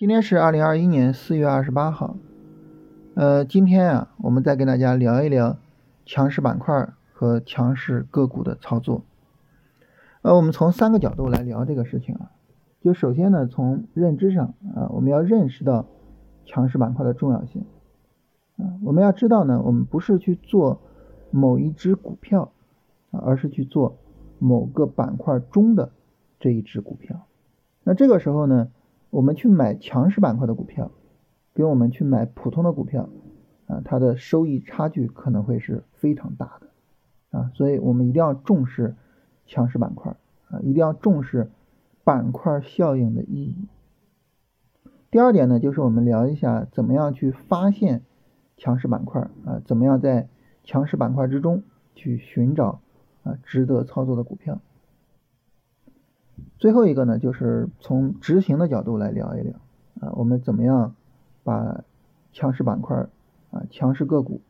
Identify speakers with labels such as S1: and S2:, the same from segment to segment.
S1: 今天是二零二一年四月二十八号，呃，今天啊，我们再跟大家聊一聊强势板块和强势个股的操作。呃，我们从三个角度来聊这个事情啊。就首先呢，从认知上啊，我们要认识到强势板块的重要性啊。我们要知道呢，我们不是去做某一只股票，而是去做某个板块中的这一只股票。那这个时候呢？我们去买强势板块的股票，跟我们去买普通的股票，啊，它的收益差距可能会是非常大的，啊，所以我们一定要重视强势板块，啊，一定要重视板块效应的意义。第二点呢，就是我们聊一下怎么样去发现强势板块，啊，怎么样在强势板块之中去寻找啊值得操作的股票。最后一个呢，就是从执行的角度来聊一聊啊，我们怎么样把强势板块啊、强势个股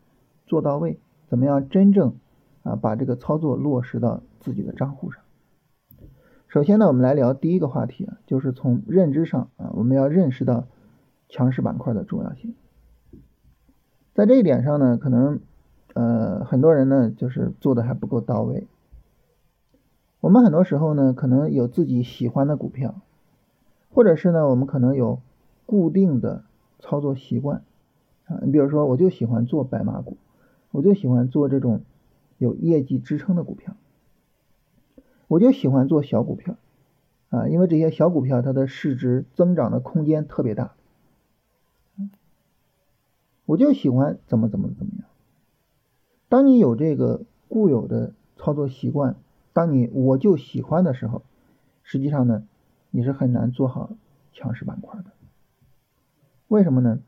S1: 做到位？怎么样真正啊把这个操作落实到自己的账户上？首先呢，我们来聊第一个话题，就是从认知上啊，我们要认识到强势板块的重要性。在这一点上呢，可能呃很多人呢就是做的还不够到位。我们很多时候呢，可能有自己喜欢的股票，或者是呢，我们可能有固定的操作习惯啊。你比如说，我就喜欢做白马股，我就喜欢做这种有业绩支撑的股票，我就喜欢做小股票啊，因为这些小股票它的市值增长的空间特别大，我就喜欢怎么怎么怎么样。当你有这个固有的操作习惯，当你我就喜欢的时候，实际上呢，你是很难做好强势板块的。为什么呢？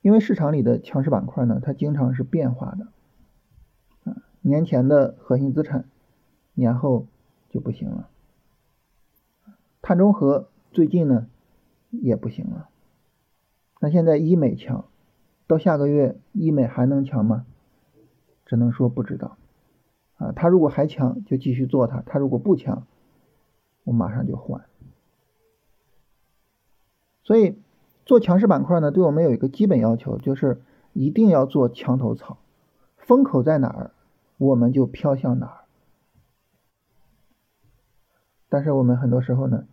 S1: 因为市场里的强势板块呢，它经常是变化的。啊，年前的核心资产，年后就不行了。碳中和最近呢也不行了。那现在医美强，到下个月医美还能强吗？只能说不知道。啊，他如果还强，就继续做它；他如果不强，我马上就换。所以做强势板块呢，对我们有一个基本要求，就是一定要做墙头草，风口在哪儿，我们就飘向哪儿。但是我们很多时候呢，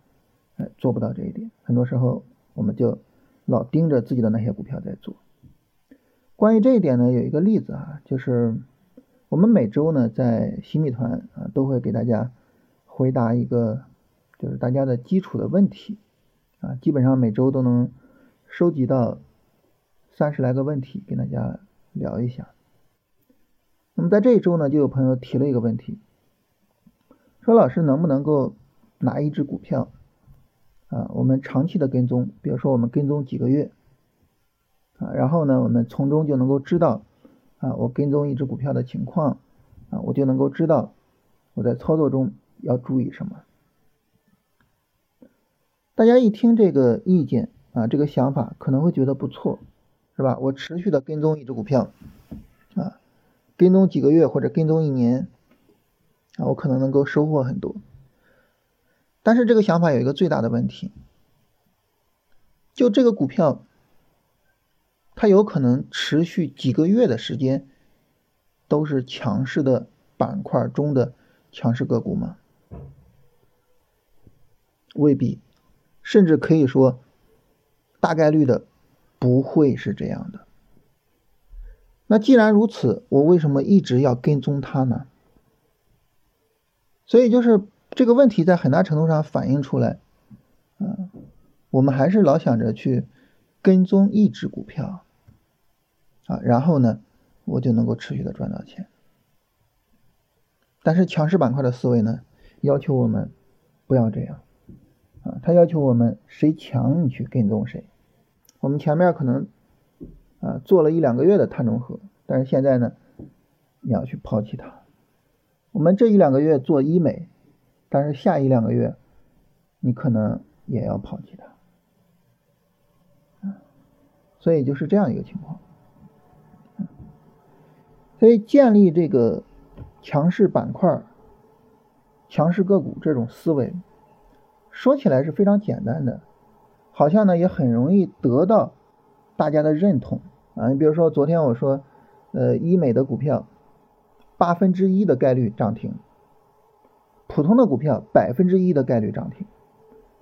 S1: 哎，做不到这一点。很多时候，我们就老盯着自己的那些股票在做。关于这一点呢，有一个例子啊，就是。我们每周呢，在新米团啊，都会给大家回答一个就是大家的基础的问题啊，基本上每周都能收集到三十来个问题，跟大家聊一下。那么在这一周呢，就有朋友提了一个问题，说老师能不能够拿一只股票啊，我们长期的跟踪，比如说我们跟踪几个月啊，然后呢，我们从中就能够知道。啊，我跟踪一只股票的情况，啊，我就能够知道我在操作中要注意什么。大家一听这个意见啊，这个想法可能会觉得不错，是吧？我持续的跟踪一只股票，啊，跟踪几个月或者跟踪一年，啊，我可能能够收获很多。但是这个想法有一个最大的问题，就这个股票。它有可能持续几个月的时间，都是强势的板块中的强势个股吗？未必，甚至可以说，大概率的不会是这样的。那既然如此，我为什么一直要跟踪它呢？所以就是这个问题在很大程度上反映出来，嗯，我们还是老想着去跟踪一只股票。啊，然后呢，我就能够持续的赚到钱。但是强势板块的思维呢，要求我们不要这样啊，他要求我们谁强你去跟踪谁。我们前面可能啊做了一两个月的碳中和，但是现在呢，你要去抛弃它。我们这一两个月做医美，但是下一两个月你可能也要抛弃它。所以就是这样一个情况。所以建立这个强势板块、强势个股这种思维，说起来是非常简单的，好像呢也很容易得到大家的认同啊。你比如说昨天我说，呃，医美的股票八分之一的概率涨停，普通的股票百分之一的概率涨停。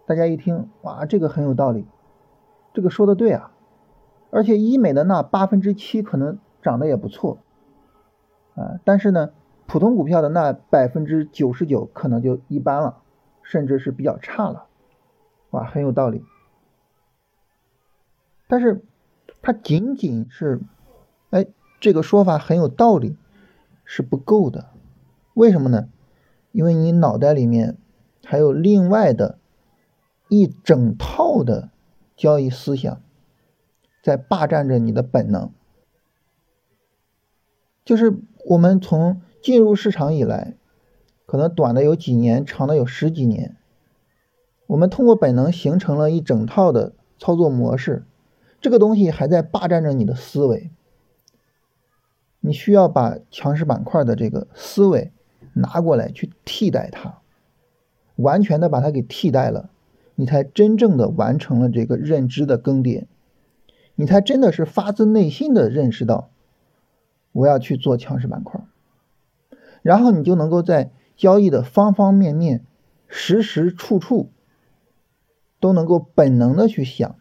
S1: 大家一听，哇，这个很有道理，这个说的对啊。而且医美的那八分之七可能涨得也不错啊，但是呢，普通股票的那百分之九十九可能就一般了，甚至是比较差了。哇，很有道理。但是，它仅仅是，哎，这个说法很有道理，是不够的。为什么呢？因为你脑袋里面还有另外的一整套的交易思想，在霸占着你的本能。就是我们从进入市场以来，可能短的有几年，长的有十几年，我们通过本能形成了一整套的操作模式。这个东西还在霸占着你的思维，你需要把强势板块的这个思维拿过来去替代它，完全的把它给替代了，你才真正的完成了这个认知的更迭，你才真的是发自内心的认识到我要去做强势板块，然后你就能够在交易的方方面面、时时处处都能够本能的去想。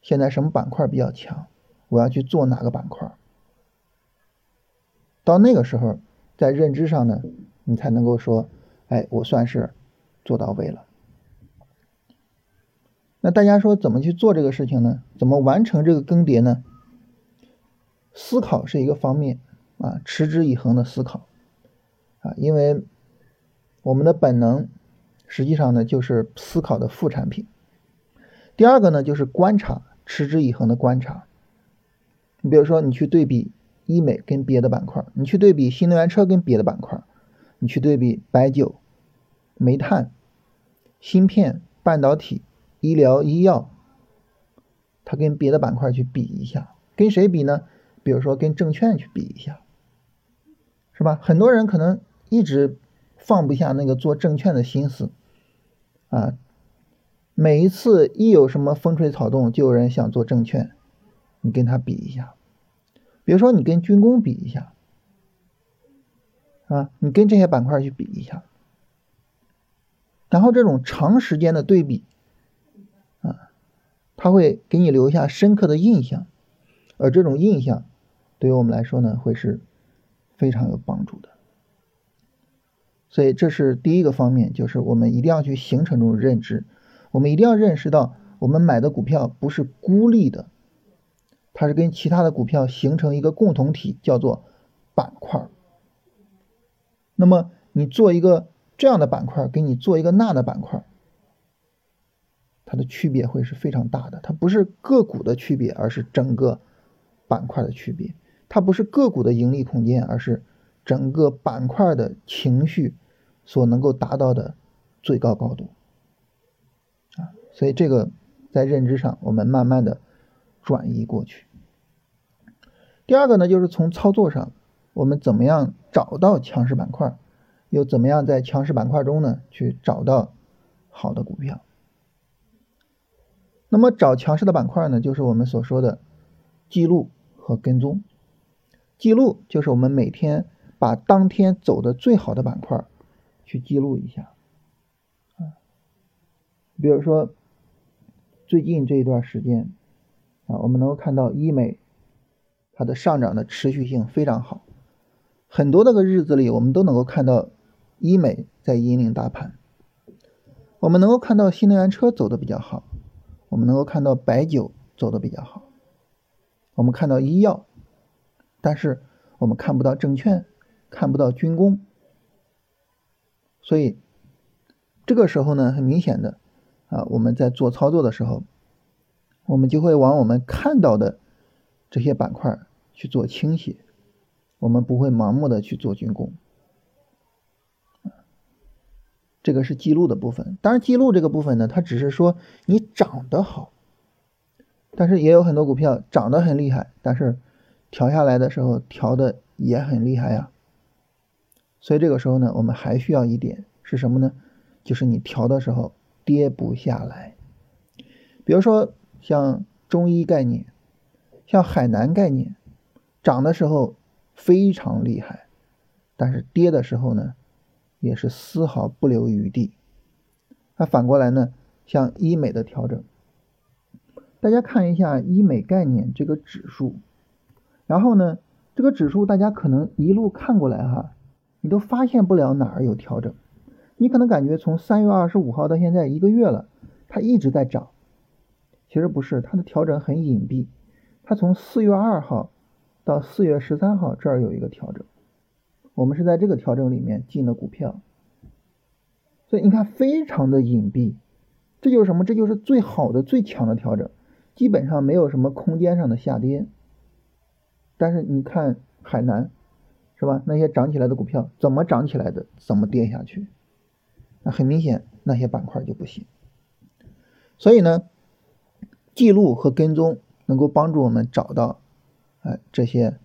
S1: 现在什么板块比较强？我要去做哪个板块？到那个时候，在认知上呢，你才能够说，哎，我算是做到位了。那大家说怎么去做这个事情呢？怎么完成这个更迭呢？思考是一个方面啊，持之以恒的思考啊，因为我们的本能实际上呢就是思考的副产品。第二个呢就是观察。持之以恒的观察，你比如说，你去对比医美跟别的板块，你去对比新能源车跟别的板块，你去对比白酒、煤炭、芯片、半导体、医疗医药，它跟别的板块去比一下，跟谁比呢？比如说跟证券去比一下，是吧？很多人可能一直放不下那个做证券的心思啊。每一次一有什么风吹草动，就有人想做证券，你跟他比一下，比如说你跟军工比一下，啊，你跟这些板块去比一下，然后这种长时间的对比，啊，它会给你留下深刻的印象，而这种印象对于我们来说呢，会是非常有帮助的。所以这是第一个方面，就是我们一定要去形成这种认知。我们一定要认识到，我们买的股票不是孤立的，它是跟其他的股票形成一个共同体，叫做板块。那么你做一个这样的板块，跟你做一个那的板块，它的区别会是非常大的。它不是个股的区别，而是整个板块的区别。它不是个股的盈利空间，而是整个板块的情绪所能够达到的最高高度啊。所以这个在认知上，我们慢慢的转移过去。第二个呢，就是从操作上，我们怎么样找到强势板块，又怎么样在强势板块中呢去找到好的股票？那么找强势的板块呢，就是我们所说的记录和跟踪。记录就是我们每天把当天走的最好的板块去记录一下，啊，比如说。最近这一段时间，啊，我们能够看到医美它的上涨的持续性非常好，很多那个日子里，我们都能够看到医美在引领大盘。我们能够看到新能源车走的比较好，我们能够看到白酒走的比较好，我们看到医药，但是我们看不到证券，看不到军工，所以这个时候呢，很明显的。啊，我们在做操作的时候，我们就会往我们看到的这些板块去做倾斜，我们不会盲目的去做军工。这个是记录的部分。当然，记录这个部分呢，它只是说你涨得好，但是也有很多股票涨得很厉害，但是调下来的时候调的也很厉害呀。所以这个时候呢，我们还需要一点是什么呢？就是你调的时候。跌不下来，比如说像中医概念，像海南概念，涨的时候非常厉害，但是跌的时候呢，也是丝毫不留余地。那反过来呢，像医美的调整，大家看一下医美概念这个指数，然后呢，这个指数大家可能一路看过来哈，你都发现不了哪儿有调整，你可能感觉从三月二十五号到现在一个月了，它一直在涨。其实不是，它的调整很隐蔽。它从四月二号到四月十三号这儿有一个调整，我们是在这个调整里面进的股票，所以你看非常的隐蔽。这就是什么？这就是最好的、最强的调整，基本上没有什么空间上的下跌。但是你看海南，是吧？那些涨起来的股票怎么涨起来的？怎么跌下去？那很明显，那些板块就不行。所以呢？记录和跟踪能够帮助我们找到，哎，这些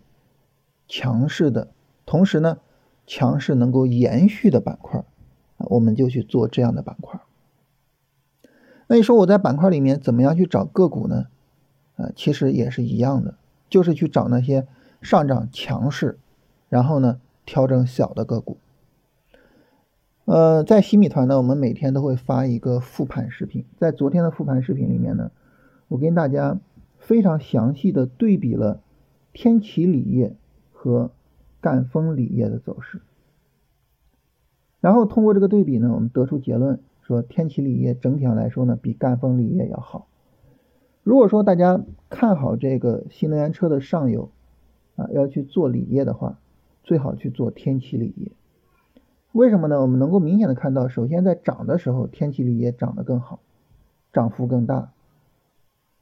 S1: 强势的，同时呢，强势能够延续的板块，我们就去做这样的板块。那你说我在板块里面怎么样去找个股呢？啊，其实也是一样的，就是去找那些上涨强势，然后呢调整小的个股。呃，在新米团呢，我们每天都会发一个复盘视频，在昨天的复盘视频里面呢。我跟大家非常详细的对比了天齐锂业和赣锋锂业的走势，然后通过这个对比呢，我们得出结论说天齐锂业整体上来说呢比赣锋锂业要好。如果说大家看好这个新能源车的上游啊，要去做锂业的话，最好去做天齐锂业。为什么呢？我们能够明显的看到，首先在涨的时候，天齐锂业涨得更好，涨幅更大。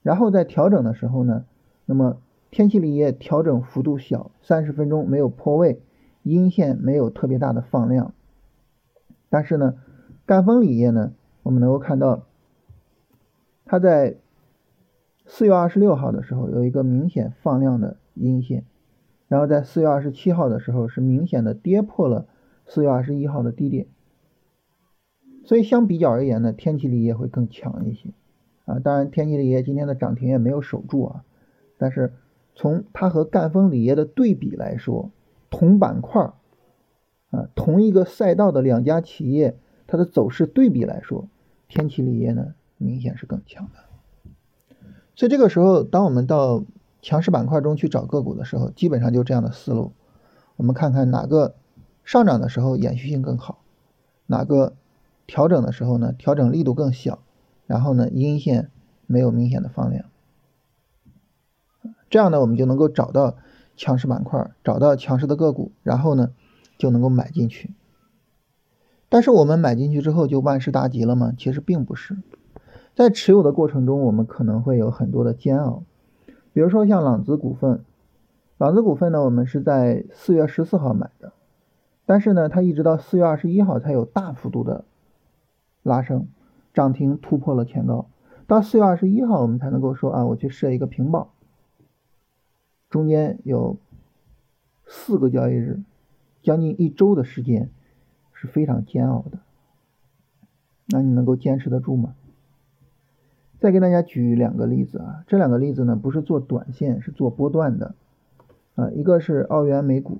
S1: 然后在调整的时候呢，那么天齐锂业调整幅度小，三十分钟没有破位，阴线没有特别大的放量。但是呢，赣锋锂业呢，我们能够看到，它在四月二十六号的时候有一个明显放量的阴线，然后在四月二十七号的时候是明显的跌破了四月二十一号的低点。所以相比较而言呢，天齐锂业会更强一些。啊，当然，天齐锂业今天的涨停也没有守住啊。但是从它和赣锋锂业的对比来说，同板块啊，同一个赛道的两家企业，它的走势对比来说，天齐锂业呢明显是更强的。所以这个时候，当我们到强势板块中去找个股的时候，基本上就这样的思路。我们看看哪个上涨的时候延续性更好，哪个调整的时候呢调整力度更小。然后呢，阴线没有明显的放量，这样呢，我们就能够找到强势板块，找到强势的个股，然后呢，就能够买进去。但是我们买进去之后就万事大吉了吗？其实并不是，在持有的过程中，我们可能会有很多的煎熬。比如说像朗姿股份，朗姿股份呢，我们是在四月十四号买的，但是呢，它一直到四月二十一号才有大幅度的拉升。涨停突破了前高，到四月二十一号我们才能够说啊，我去设一个平保，中间有四个交易日，将近一周的时间是非常煎熬的。那你能够坚持得住吗？再给大家举两个例子啊，这两个例子呢不是做短线，是做波段的啊，一个是澳元美股，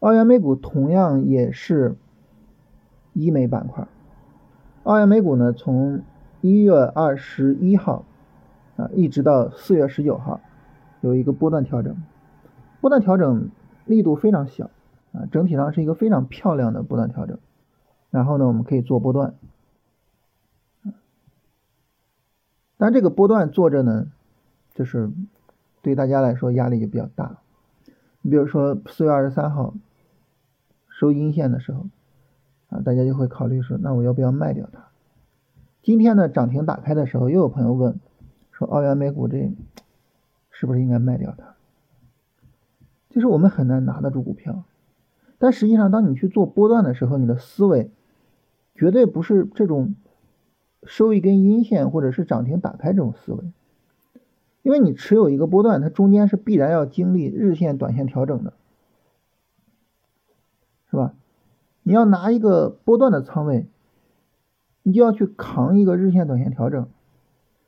S1: 澳元美股同样也是医美板块。澳元美股呢，从一月二十一号啊，一直到四月十九号，有一个波段调整，波段调整力度非常小啊，整体上是一个非常漂亮的波段调整。然后呢，我们可以做波段，但这个波段做着呢，就是对大家来说压力就比较大。你比如说四月二十三号收阴线的时候。啊，大家就会考虑说，那我要不要卖掉它？今天呢，涨停打开的时候，又有朋友问，说澳元美股这是不是应该卖掉它？就是我们很难拿得住股票，但实际上，当你去做波段的时候，你的思维绝对不是这种收一根阴线或者是涨停打开这种思维，因为你持有一个波段，它中间是必然要经历日线、短线调整的，是吧？你要拿一个波段的仓位，你就要去扛一个日线、短线调整，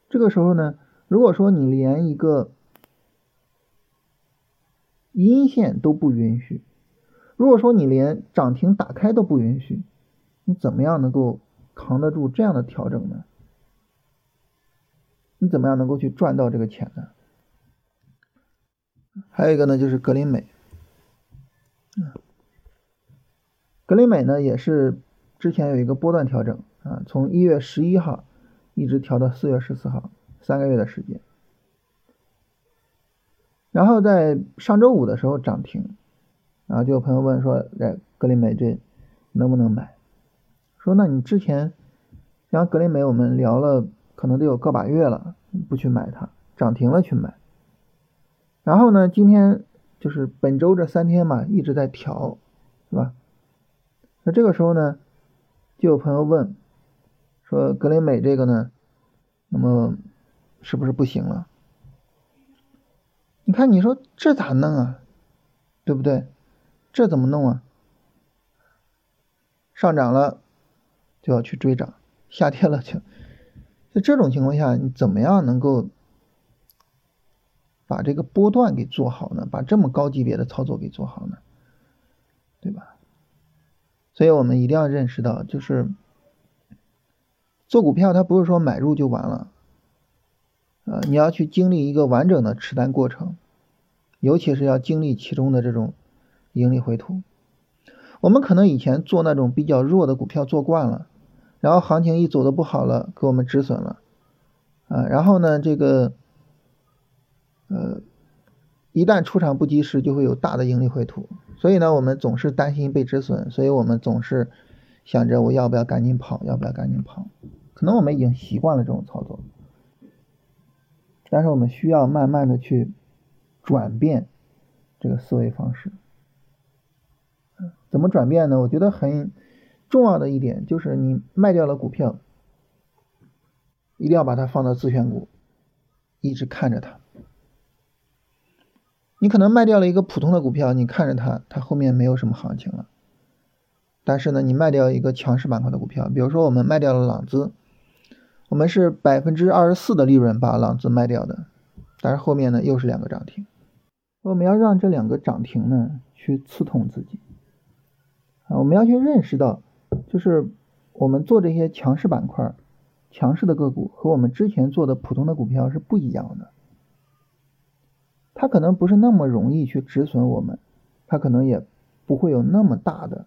S1: 这个时候呢，如果说你连一个阴线都不允许，如果说你连涨停打开都不允许，你怎么样能够扛得住这样的调整呢？你怎么样能够去赚到这个钱呢？还有一个呢，就是格林美，格林美呢也是之前有一个波段调整啊，从一月十一号一直调到四月十四号，三个月的时间。然后在上周五的时候涨停，然后就有朋友问说：“哎，格林美这能不能买？”说：“那你之前像格林美，我们聊了可能得有个把月了，不去买它，涨停了去买。然后呢，今天就是本周这三天嘛，一直在调，是吧？那这个时候呢，就有朋友问说：格林美这个呢，那么是不是不行了？”你看，你说这咋弄啊？对不对？这怎么弄啊？上涨了就要去追涨，下跌了就……在这种情况下，你怎么样能够把这个波段给做好呢？把这么高级别的操作给做好呢？对吧？所以我们一定要认识到，就是做股票，它不是说买入就完了。呃，你要去经历一个完整的持单过程，尤其是要经历其中的这种盈利回吐。我们可能以前做那种比较弱的股票做惯了，然后行情一走的不好了，给我们止损了，啊，然后呢，这个，呃，一旦出场不及时，就会有大的盈利回吐。所以呢，我们总是担心被止损，所以我们总是想着我要不要赶紧跑，要不要赶紧跑。可能我们已经习惯了这种操作。但是我们需要慢慢的去转变这个思维方式，怎么转变呢？我觉得很重要的一点就是你卖掉了股票，一定要把它放到自选股，一直看着它。你可能卖掉了一个普通的股票，你看着它，它后面没有什么行情了。但是呢，你卖掉一个强势板块的股票，比如说我们卖掉了朗姿。我们是百分之二十四的利润把朗姿卖掉的，但是后面呢又是两个涨停，我们要让这两个涨停呢去刺痛自己啊，我们要去认识到，就是我们做这些强势板块、强势的个股和我们之前做的普通的股票是不一样的，它可能不是那么容易去止损我们，它可能也不会有那么大的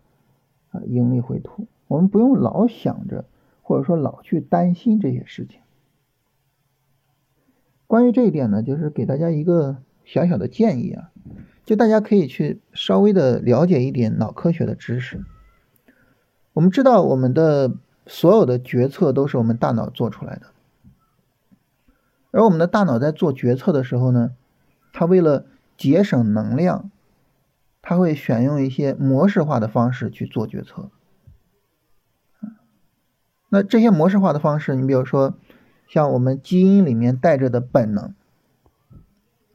S1: 啊盈利回吐，我们不用老想着。或者说老去担心这些事情。关于这一点呢，就是给大家一个小小的建议啊，就大家可以去稍微的了解一点脑科学的知识。我们知道我们的所有的决策都是我们大脑做出来的，而我们的大脑在做决策的时候呢，它为了节省能量，它会选用一些模式化的方式去做决策。那这些模式化的方式，你比如说，像我们基因里面带着的本能，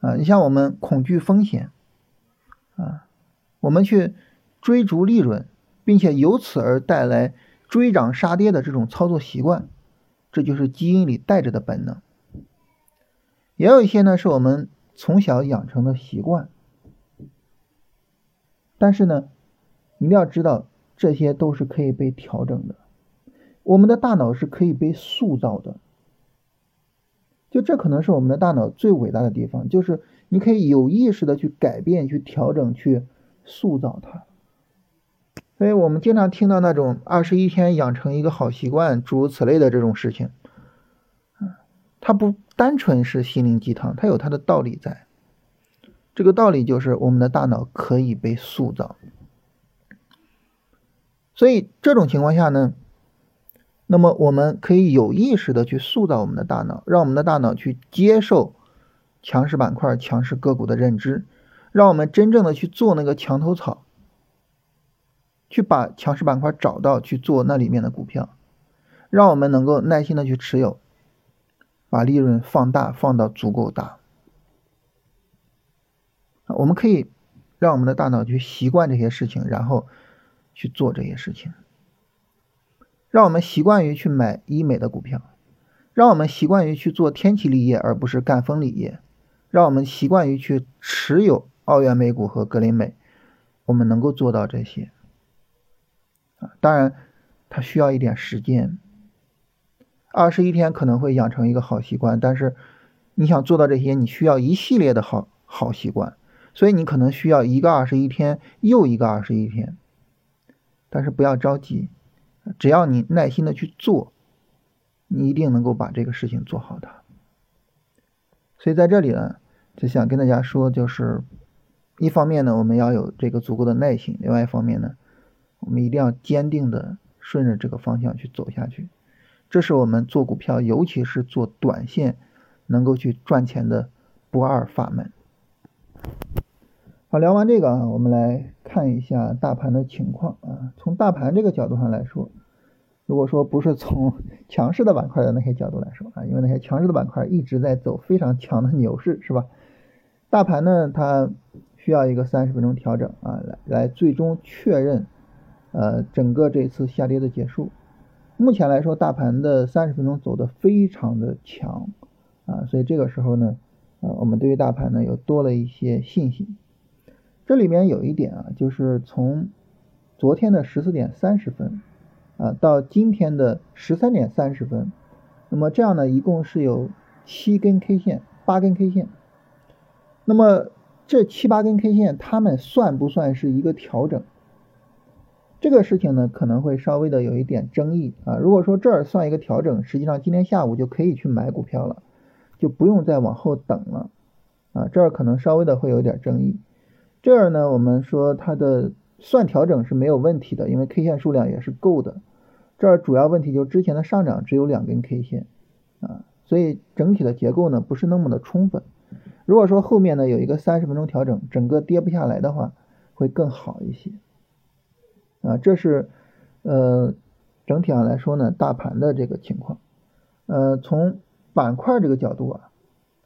S1: 啊，你像我们恐惧风险，啊，我们去追逐利润，并且由此而带来追涨杀跌的这种操作习惯，这就是基因里带着的本能。也有一些呢，是我们从小养成的习惯，但是呢，一定要知道，这些都是可以被调整的。我们的大脑是可以被塑造的，就这可能是我们的大脑最伟大的地方，就是你可以有意识的去改变、去调整、去塑造它。所以我们经常听到那种二十一天养成一个好习惯，诸如此类的这种事情，它不单纯是心灵鸡汤，它有它的道理在。这个道理就是我们的大脑可以被塑造，所以这种情况下呢？那么我们可以有意识的去塑造我们的大脑，让我们的大脑去接受强势板块、强势个股的认知，让我们真正的去做那个墙头草，去把强势板块找到，去做那里面的股票，让我们能够耐心的去持有，把利润放大，放到足够大。我们可以让我们的大脑去习惯这些事情，然后去做这些事情。让我们习惯于去买医美的股票，让我们习惯于去做天齐锂业而不是赣锋锂业，让我们习惯于去持有澳元美股和格林美，我们能够做到这些。当然，它需要一点时间，二十一天可能会养成一个好习惯，但是你想做到这些，你需要一系列的好好习惯，所以你可能需要一个二十一天又一个二十一天，但是不要着急，只要你耐心的去做。你一定能够把这个事情做好的，所以在这里呢，就想跟大家说，就是一方面呢，我们要有这个足够的耐心；，另外一方面呢，我们一定要坚定的顺着这个方向去走下去。这是我们做股票，尤其是做短线，能够去赚钱的不二法门。好，聊完这个啊，我们来看一下大盘的情况啊。从大盘这个角度上来说。如果说不是从 强势的板块的那些角度来说啊，因为那些强势的板块一直在走非常强的牛市，是吧？大盘呢，它需要一个三十分钟调整啊，来来最终确认呃整个这次下跌的结束。目前来说，大盘的三十分钟走的非常的强啊，所以这个时候呢，呃，我们对于大盘呢又多了一些信心。这里面有一点啊，就是从昨天的十四点三十分。啊，到今天的十三点三十分，那么这样呢，一共是有七根 K 线，八根 K 线。那么这七八根 K 线，它们算不算是一个调整？这个事情呢，可能会稍微的有一点争议啊。如果说这儿算一个调整，实际上今天下午就可以去买股票了，就不用再往后等了啊。这儿可能稍微的会有点争议。这儿呢，我们说它的。算调整是没有问题的，因为 K 线数量也是够的。这儿主要问题就是之前的上涨只有两根 K 线啊，所以整体的结构呢不是那么的充分。如果说后面呢有一个三十分钟调整，整个跌不下来的话，会更好一些啊。这是呃整体上来说呢大盘的这个情况。呃，从板块这个角度啊，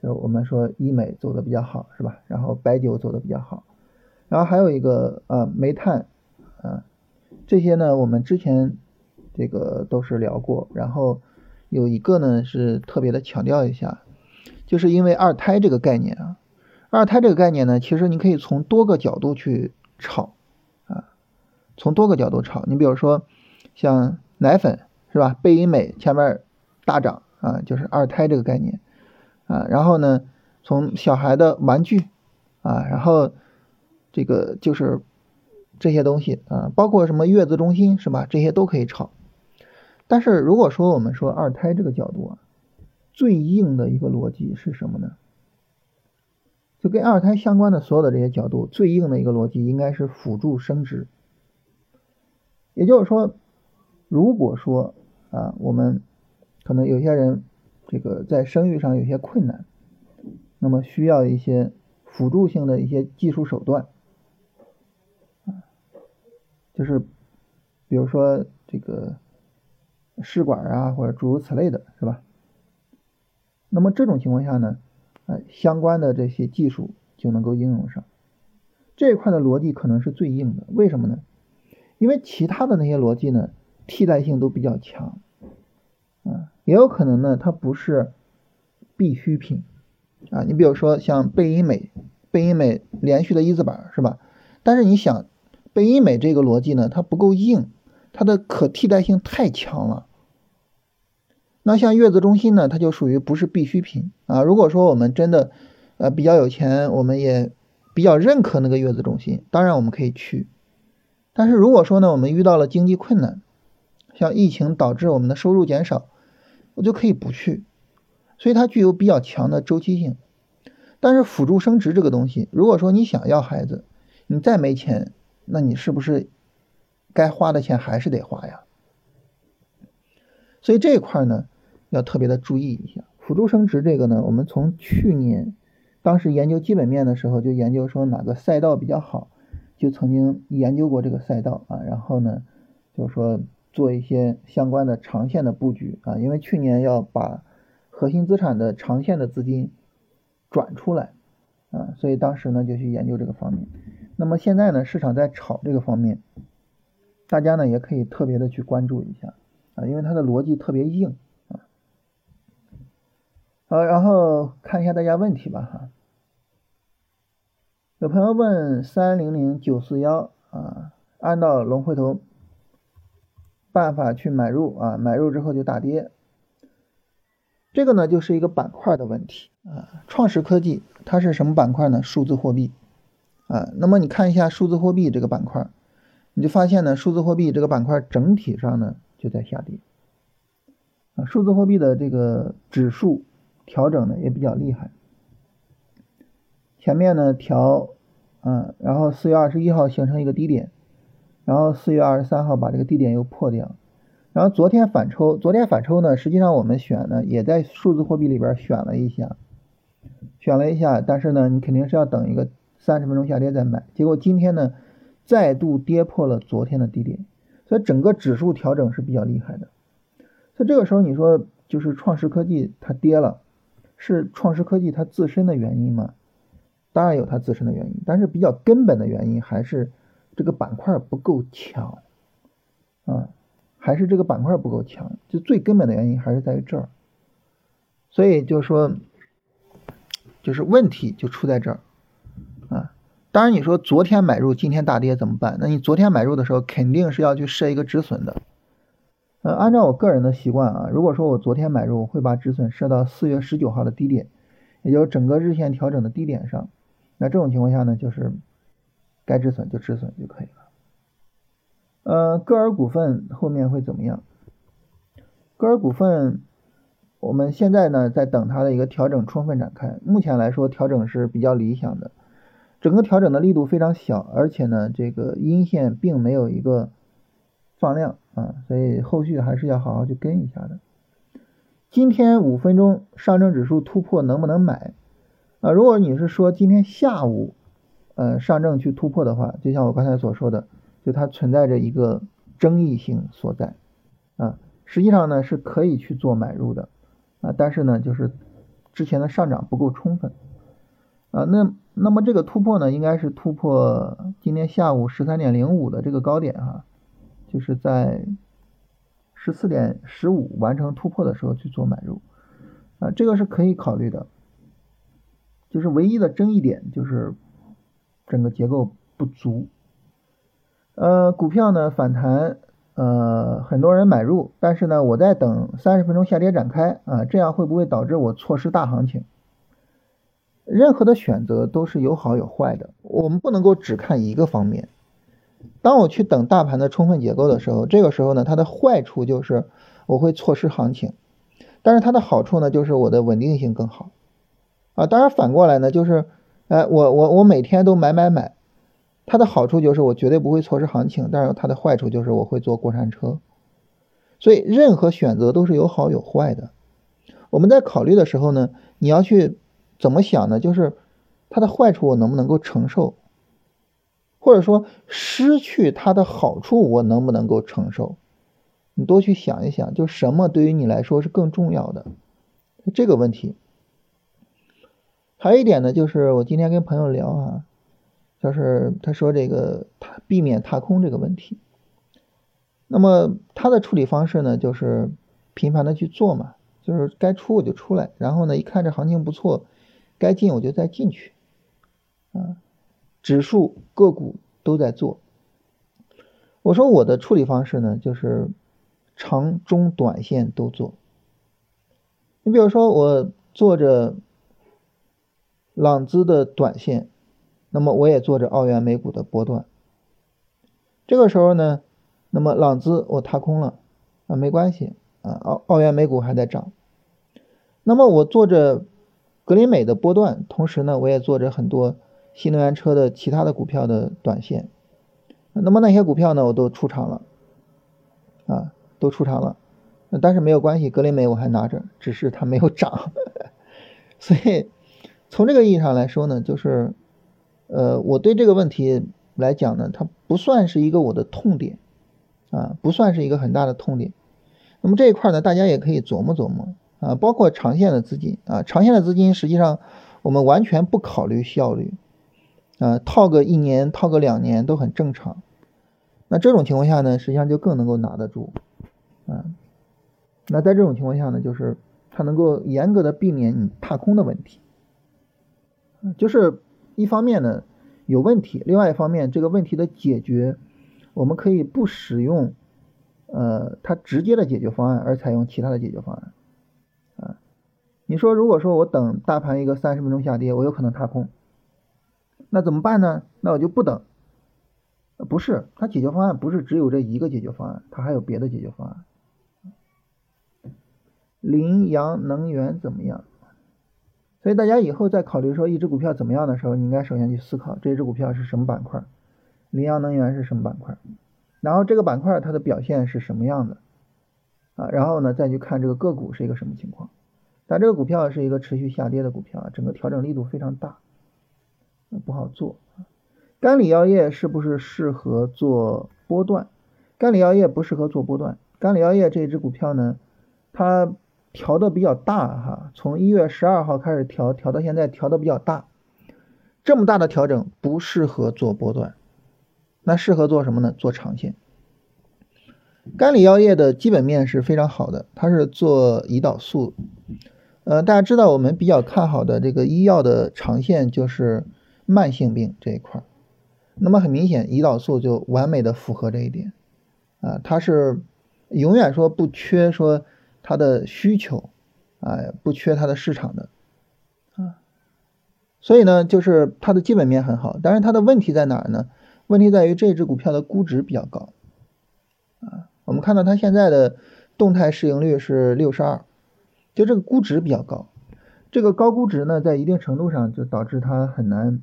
S1: 就我们说医美走的比较好是吧？然后白酒走的比较好。然后还有一个呃煤炭，啊这些呢我们之前这个都是聊过，然后有一个呢是特别的强调一下，就是因为二胎这个概念啊，二胎这个概念呢，其实你可以从多个角度去炒，从多个角度炒，你比如说像奶粉是吧，贝因美前面大涨啊，就是二胎这个概念啊，然后呢从小孩的玩具啊，然后。这个就是这些东西啊，包括什么月子中心是吧？这些都可以炒。但是如果说我们说二胎这个角度啊，最硬的一个逻辑是什么呢？就跟二胎相关的所有的这些角度，最硬的一个逻辑应该是辅助生殖。也就是说，如果说啊，我们可能有些人这个在生育上有些困难，那么需要一些辅助性的一些技术手段。啊就是，比如说这个试管啊，或者诸如此类的，是吧？那么这种情况下呢，呃，相关的这些技术就能够应用上。这一块的逻辑可能是最硬的，为什么呢？因为其他的那些逻辑呢，替代性都比较强，啊，也有可能呢，它不是必需品啊。你比如说像贝因美，贝因美连续的一字板，是吧？但是你想。贝因美这个逻辑呢，它不够硬，它的可替代性太强了。那像月子中心呢，它就属于不是必需品啊。如果说我们真的呃比较有钱，我们也比较认可那个月子中心，当然我们可以去。但是如果说呢，我们遇到了经济困难，像疫情导致我们的收入减少，我就可以不去。所以它具有比较强的周期性。但是辅助生殖这个东西，如果说你想要孩子，你再没钱。那你是不是该花的钱还是得花呀？所以这一块呢，要特别的注意一下。辅助生殖这个呢，我们从去年当时研究基本面的时候，就研究说哪个赛道比较好，就曾经研究过这个赛道啊。然后呢，就是说做一些相关的长线的布局啊，因为去年要把核心资产的长线的资金转出来啊，所以当时呢就去研究这个方面。那么现在呢，市场在炒这个方面，大家呢也可以特别的去关注一下啊，因为它的逻辑特别硬啊。好，然后看一下大家问题吧哈。有朋友问三零零九四幺啊，按照龙回头办法去买入啊，买入之后就大跌。这个呢就是一个板块的问题啊。创实科技它是什么板块呢？数字货币啊。那么你看一下数字货币这个板块，你就发现呢，数字货币这个板块整体上呢就在下跌啊。数字货币的这个指数。调整的也比较厉害，前面呢调，嗯，然后四月二十一号形成一个低点，然后四月二十三号把这个低点又破掉，然后昨天反抽，昨天反抽呢，实际上我们选呢也在数字货币里边选了一下，选了一下，但是呢你肯定是要等一个三十分钟下跌再买，结果今天呢再度跌破了昨天的低点，所以整个指数调整是比较厉害的，所以这个时候你说就是创世科技它跌了。是创世科技它自身的原因吗？当然有它自身的原因，但是比较根本的原因还是这个板块不够强啊，还是这个板块不够强，就最根本的原因还是在于这儿。所以就是说，就是问题就出在这儿啊。当然你说昨天买入，今天大跌怎么办？那你昨天买入的时候肯定是要去设一个止损的。呃，按照我个人的习惯啊，如果说我昨天买入，我会把止损设到四月十九号的低点，也就是整个日线调整的低点上。那这种情况下呢，就是该止损就止损就可以了。呃，歌尔股份后面会怎么样？歌尔股份，我们现在呢在等它的一个调整充分展开。目前来说，调整是比较理想的，整个调整的力度非常小，而且呢，这个阴线并没有一个放量。啊，所以后续还是要好好去跟一下的。今天五分钟上证指数突破能不能买？啊，如果你是说今天下午，呃，上证去突破的话，就像我刚才所说的，就它存在着一个争议性所在啊。实际上呢是可以去做买入的啊，但是呢就是之前的上涨不够充分啊。那那么这个突破呢，应该是突破今天下午十三点零五的这个高点哈。就是在十四点十五完成突破的时候去做买入，啊，这个是可以考虑的。就是唯一的争议点就是整个结构不足。呃，股票呢反弹，呃，很多人买入，但是呢，我在等三十分钟下跌展开啊，这样会不会导致我错失大行情？任何的选择都是有好有坏的，我们不能够只看一个方面。当我去等大盘的充分结构的时候，这个时候呢，它的坏处就是我会错失行情，但是它的好处呢，就是我的稳定性更好啊。当然反过来呢，就是哎，我我我每天都买买买，它的好处就是我绝对不会错失行情，但是它的坏处就是我会坐过山车。所以任何选择都是有好有坏的。我们在考虑的时候呢，你要去怎么想呢？就是它的坏处我能不能够承受？或者说失去它的好处，我能不能够承受？你多去想一想，就什么对于你来说是更重要的这个问题。还有一点呢，就是我今天跟朋友聊啊，就是他说这个他避免踏空这个问题。那么他的处理方式呢，就是频繁的去做嘛，就是该出我就出来，然后呢一看这行情不错，该进我就再进去啊。指数个股都在做，我说我的处理方式呢，就是长中短线都做。你比如说我做着朗姿的短线，那么我也做着澳元美股的波段。这个时候呢，那么朗姿我踏空了啊，没关系啊，澳澳元美股还在涨。那么我做着格林美的波段，同时呢，我也做着很多。新能源车的其他的股票的短线，那么那些股票呢，我都出场了，啊，都出场了，但是没有关系，格林美我还拿着，只是它没有涨，所以从这个意义上来说呢，就是，呃，我对这个问题来讲呢，它不算是一个我的痛点，啊，不算是一个很大的痛点。那么这一块呢，大家也可以琢磨琢磨啊，包括长线的资金啊，长线的资金实际上我们完全不考虑效率。啊，套个一年，套个两年都很正常。那这种情况下呢，实际上就更能够拿得住。嗯，那在这种情况下呢，就是它能够严格的避免你踏空的问题。就是一方面呢有问题，另外一方面这个问题的解决，我们可以不使用呃它直接的解决方案，而采用其他的解决方案。啊，你说如果说我等大盘一个三十分钟下跌，我有可能踏空，那怎么办呢？那我就不等。不是，它解决方案不是只有这一个解决方案，它还有别的解决方案。羚羊能源怎么样？所以大家以后在考虑说一只股票怎么样的时候，你应该首先去思考这只股票是什么板块，羚羊能源是什么板块，然后这个板块它的表现是什么样的啊？然后呢再去看这个个股是一个什么情况。但这个股票是一个持续下跌的股票，整个调整力度非常大，不好做。甘李药业是不是适合做波段？甘李药业不适合做波段。甘李药业这只股票呢，它。调的比较大哈，从一月十二号开始调，调到现在调的比较大，这么大的调整不适合做波段，那适合做什么呢？做长线。甘李药业的基本面是非常好的，它是做胰岛素，呃，大家知道我们比较看好的这个医药的长线就是慢性病这一块，那么很明显，胰岛素就完美的符合这一点，啊，它是永远说不缺说。它的需求，啊，不缺它的市场的，啊，所以呢，就是它的基本面很好，但是它的问题在哪儿呢？问题在于这只股票的估值比较高，啊，我们看到它现在的动态市盈率是六十二，就这个估值比较高，这个高估值呢，在一定程度上就导致它很难，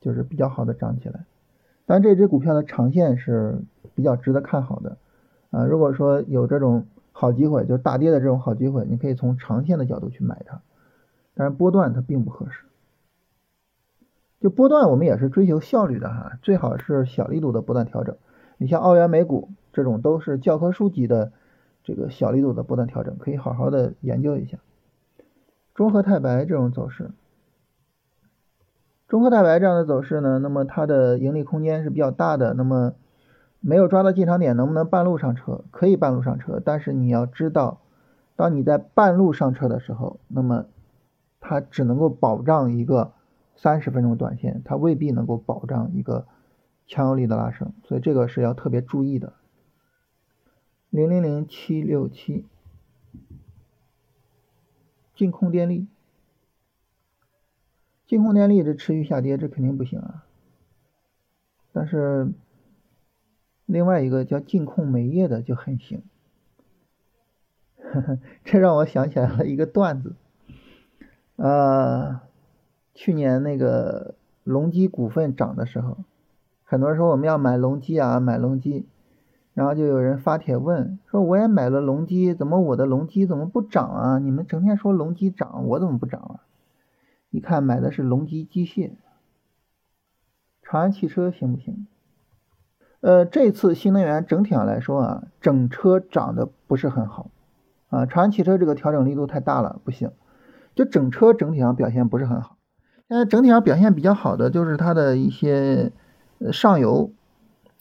S1: 就是比较好的涨起来，当然这只股票的长线是比较值得看好的，啊，如果说有这种。好机会就是大跌的这种好机会，你可以从长线的角度去买它，但是波段它并不合适。就波段我们也是追求效率的哈，最好是小力度的波段调整。你像澳元美股这种都是教科书级的这个小力度的波段调整，可以好好的研究一下。中和太白这种走势，中和太白这样的走势呢，那么它的盈利空间是比较大的，那么。没有抓到进场点，能不能半路上车？可以半路上车，但是你要知道，当你在半路上车的时候，那么它只能够保障一个三十分钟短线，它未必能够保障一个强有力的拉升，所以这个是要特别注意的。零零零七六七，净空电力，净空电力这持续下跌，这肯定不行啊，但是。另外一个叫净控煤业的就很行，这让我想起来了一个段子，呃，去年那个隆基股份涨的时候，很多人说我们要买隆基啊，买隆基，然后就有人发帖问说我也买了隆基，怎么我的隆基怎么不涨啊？你们整天说隆基涨，我怎么不涨啊？一看买的是隆基机械，长安汽车行不行？呃，这次新能源整体上来说啊，整车涨得不是很好啊。长安汽车这个调整力度太大了，不行。就整车整体上表现不是很好。现在整体上表现比较好的就是它的一些上游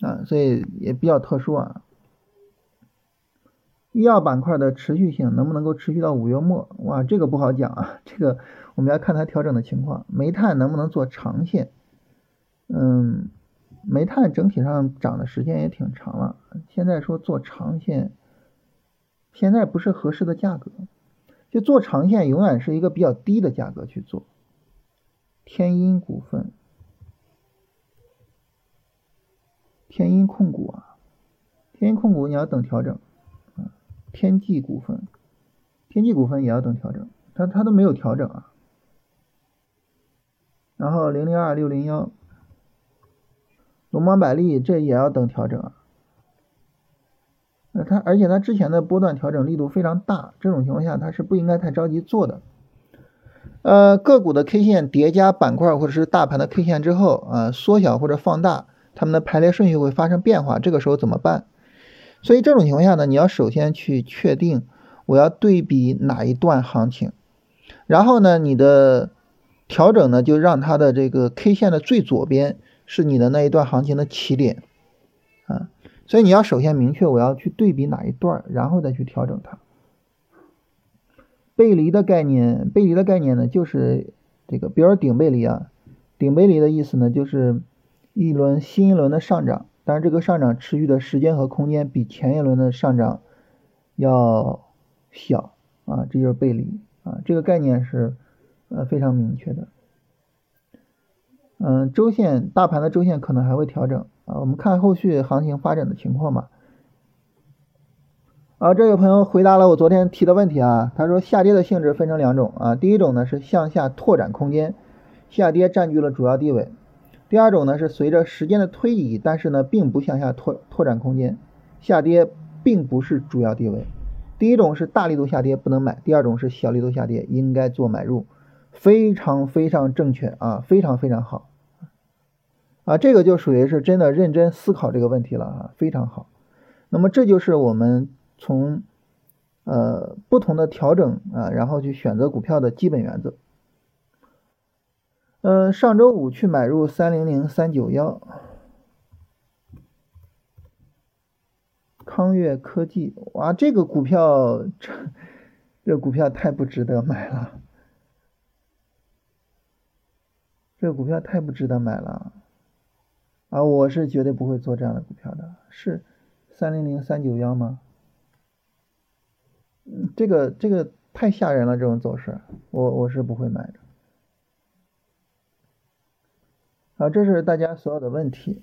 S1: 啊，所以也比较特殊啊。医药板块的持续性能不能够持续到五月末？哇，这个不好讲啊。这个我们要看它调整的情况。煤炭能不能做长线？嗯。煤炭整体上涨的时间也挺长了，现在说做长线，现在不是合适的价格，就做长线永远是一个比较低的价格去做。天音股份，天音控股啊，天音控股你要等调整啊。天际股份，天际股份也要等调整，它它都没有调整啊。然后零零二六零幺。龙芒百利这也要等调整啊，那它而且它之前的波段调整力度非常大，这种情况下它是不应该太着急做的。呃，个股的 K 线叠加板块或者是大盘的 K 线之后啊，缩小或者放大，它们的排列顺序会发生变化，这个时候怎么办？所以这种情况下呢，你要首先去确定我要对比哪一段行情，然后呢，你的调整呢就让它的这个 K 线的最左边。是你的那一段行情的起点，啊，所以你要首先明确我要去对比哪一段，然后再去调整它。背离的概念，背离的概念呢，就是这个，比如说顶背离啊，顶背离的意思呢，就是一轮新一轮的上涨，但是这个上涨持续的时间和空间比前一轮的上涨要小啊，这就是背离啊，这个概念是呃非常明确的。嗯，周线大盘的周线可能还会调整啊，我们看后续行情发展的情况吧。啊，这位朋友回答了我昨天提的问题啊。他说，下跌的性质分成两种啊，第一种呢是向下拓展空间，下跌占据了主要地位；第二种呢是随着时间的推移，但是呢并不向下拓拓展空间，下跌并不是主要地位。第一种是大力度下跌不能买，第二种是小力度下跌应该做买入，非常非常正确啊，非常非常好啊，这个就属于是真的认真思考这个问题了啊，非常好。那么这就是我们。从呃不同的调整啊，然后去选择股票的基本原则。嗯，上周五去买入三零零三九幺，康悦科技，哇，这个股票这这股票太不值得买了，这个股票太不值得买了啊！我是绝对不会做这样的股票的，是三零零三九幺吗？这个这个太吓人了，这种走势，我我是不会买的。啊，这是大家所有的问题。